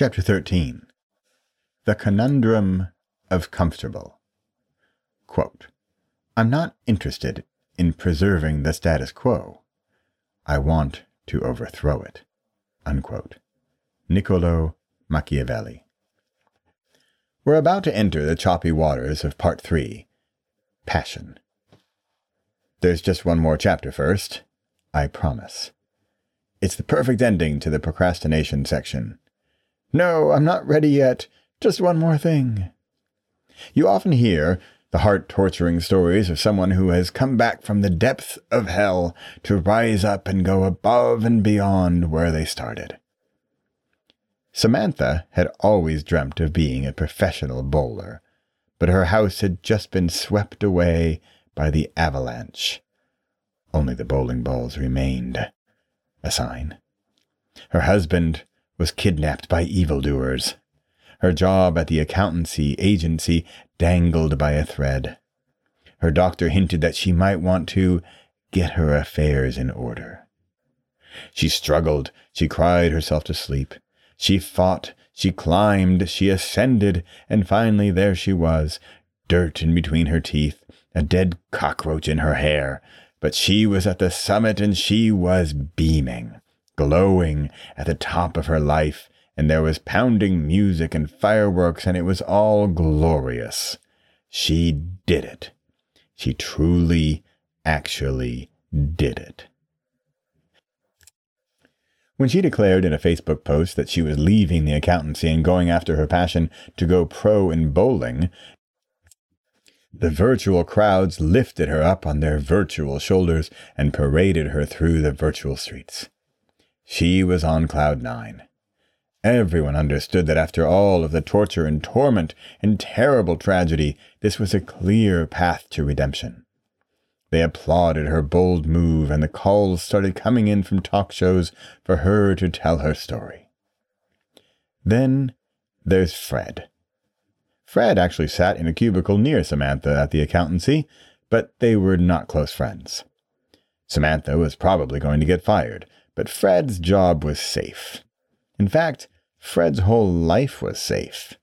Chapter 13 The Conundrum of Comfortable. Quote, I'm not interested in preserving the status quo. I want to overthrow it. Unquote. Niccolo Machiavelli. We're about to enter the choppy waters of Part 3 Passion. There's just one more chapter first, I promise. It's the perfect ending to the procrastination section. No, I'm not ready yet. Just one more thing. You often hear the heart torturing stories of someone who has come back from the depths of hell to rise up and go above and beyond where they started. Samantha had always dreamt of being a professional bowler, but her house had just been swept away by the avalanche. Only the bowling balls remained. A sign. Her husband was kidnapped by evildoers. Her job at the accountancy agency dangled by a thread. Her doctor hinted that she might want to get her affairs in order. She struggled, she cried herself to sleep. She fought, she climbed, she ascended, and finally there she was, dirt in between her teeth, a dead cockroach in her hair. But she was at the summit and she was beaming glowing at the top of her life, and there was pounding music and fireworks, and it was all glorious. She did it. She truly, actually did it. When she declared in a Facebook post that she was leaving the accountancy and going after her passion to go pro in bowling, the virtual crowds lifted her up on their virtual shoulders and paraded her through the virtual streets. She was on cloud nine. Everyone understood that after all of the torture and torment and terrible tragedy, this was a clear path to redemption. They applauded her bold move, and the calls started coming in from talk shows for her to tell her story. Then there's Fred. Fred actually sat in a cubicle near Samantha at the accountancy, but they were not close friends. Samantha was probably going to get fired, but Fred's job was safe. In fact, Fred's whole life was safe.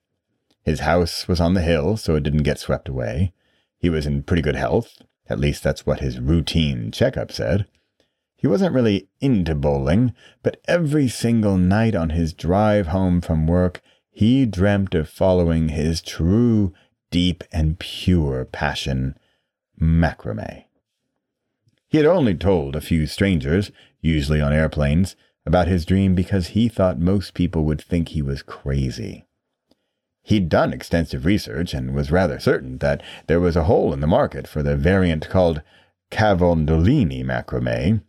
His house was on the hill, so it didn't get swept away. He was in pretty good health. At least that's what his routine checkup said. He wasn't really into bowling, but every single night on his drive home from work, he dreamt of following his true, deep, and pure passion macrame. He had only told a few strangers, usually on airplanes, about his dream because he thought most people would think he was crazy. He'd done extensive research and was rather certain that there was a hole in the market for the variant called Cavondolini macrame.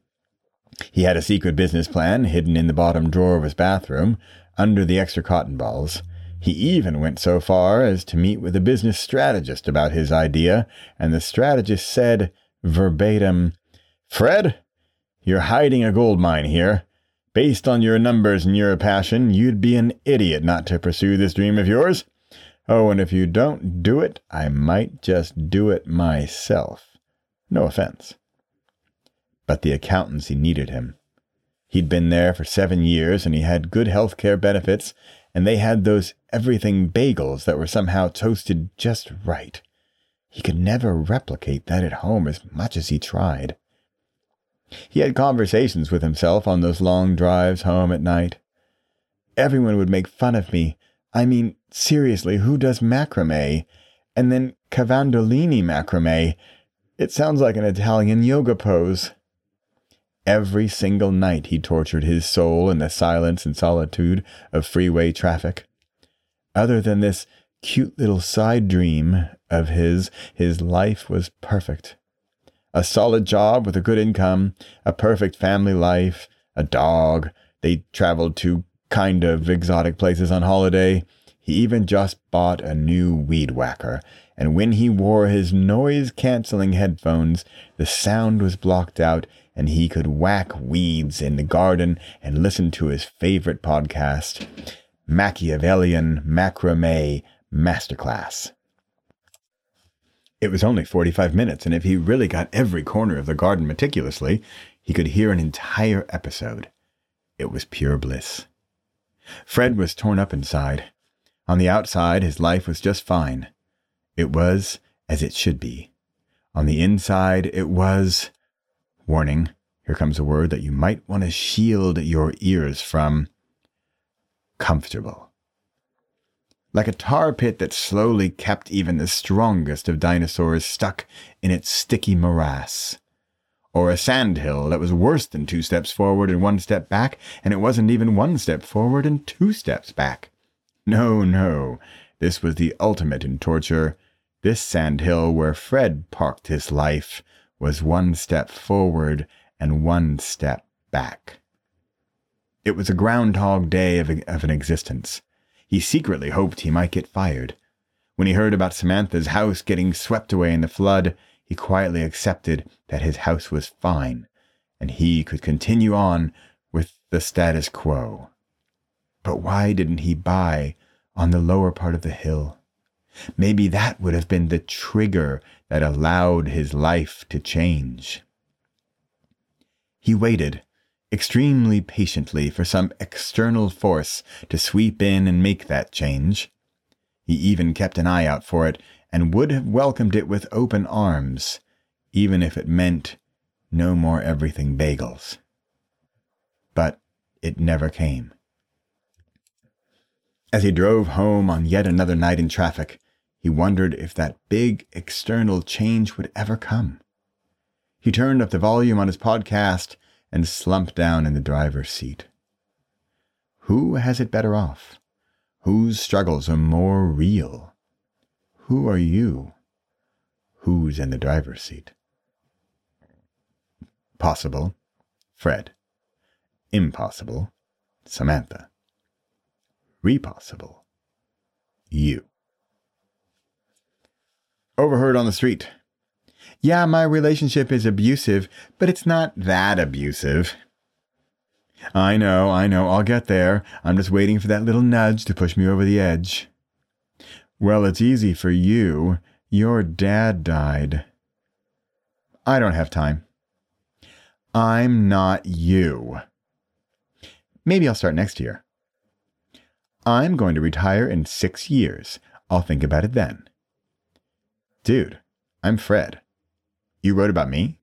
He had a secret business plan hidden in the bottom drawer of his bathroom, under the extra cotton balls. He even went so far as to meet with a business strategist about his idea, and the strategist said, verbatim, Fred, you're hiding a gold mine here. Based on your numbers and your passion, you'd be an idiot not to pursue this dream of yours. Oh, and if you don't do it, I might just do it myself. No offense. But the accountancy needed him. He'd been there for seven years, and he had good health care benefits, and they had those everything bagels that were somehow toasted just right. He could never replicate that at home as much as he tried. He had conversations with himself on those long drives home at night. Everyone would make fun of me. I mean, seriously, who does macrame? And then cavandolini macrame. It sounds like an Italian yoga pose. Every single night he tortured his soul in the silence and solitude of freeway traffic. Other than this cute little side dream of his, his life was perfect a solid job with a good income, a perfect family life, a dog. They traveled to kind of exotic places on holiday. He even just bought a new weed whacker, and when he wore his noise canceling headphones, the sound was blocked out and he could whack weeds in the garden and listen to his favorite podcast, Machiavellian Macrame Masterclass. It was only 45 minutes, and if he really got every corner of the garden meticulously, he could hear an entire episode. It was pure bliss. Fred was torn up inside. On the outside, his life was just fine. It was as it should be. On the inside, it was. Warning, here comes a word that you might want to shield your ears from. Comfortable. Like a tar pit that slowly kept even the strongest of dinosaurs stuck in its sticky morass. Or a sandhill that was worse than two steps forward and one step back, and it wasn't even one step forward and two steps back. No, no, this was the ultimate in torture. This sandhill where Fred parked his life was one step forward and one step back. It was a groundhog day of, of an existence. He secretly hoped he might get fired. When he heard about Samantha's house getting swept away in the flood, he quietly accepted that his house was fine, and he could continue on with the status quo. But why didn't he buy on the lower part of the hill? Maybe that would have been the trigger that allowed his life to change. He waited extremely patiently for some external force to sweep in and make that change. He even kept an eye out for it and would have welcomed it with open arms, even if it meant no more everything bagels. But it never came. As he drove home on yet another night in traffic, he wondered if that big external change would ever come. He turned up the volume on his podcast and slumped down in the driver's seat. Who has it better off? Whose struggles are more real? Who are you? Who's in the driver's seat? Possible, Fred. Impossible, Samantha repossible. You. Overheard on the street. Yeah, my relationship is abusive, but it's not that abusive. I know, I know, I'll get there. I'm just waiting for that little nudge to push me over the edge. Well, it's easy for you. Your dad died. I don't have time. I'm not you. Maybe I'll start next year. I'm going to retire in six years. I'll think about it then. Dude, I'm Fred. You wrote about me?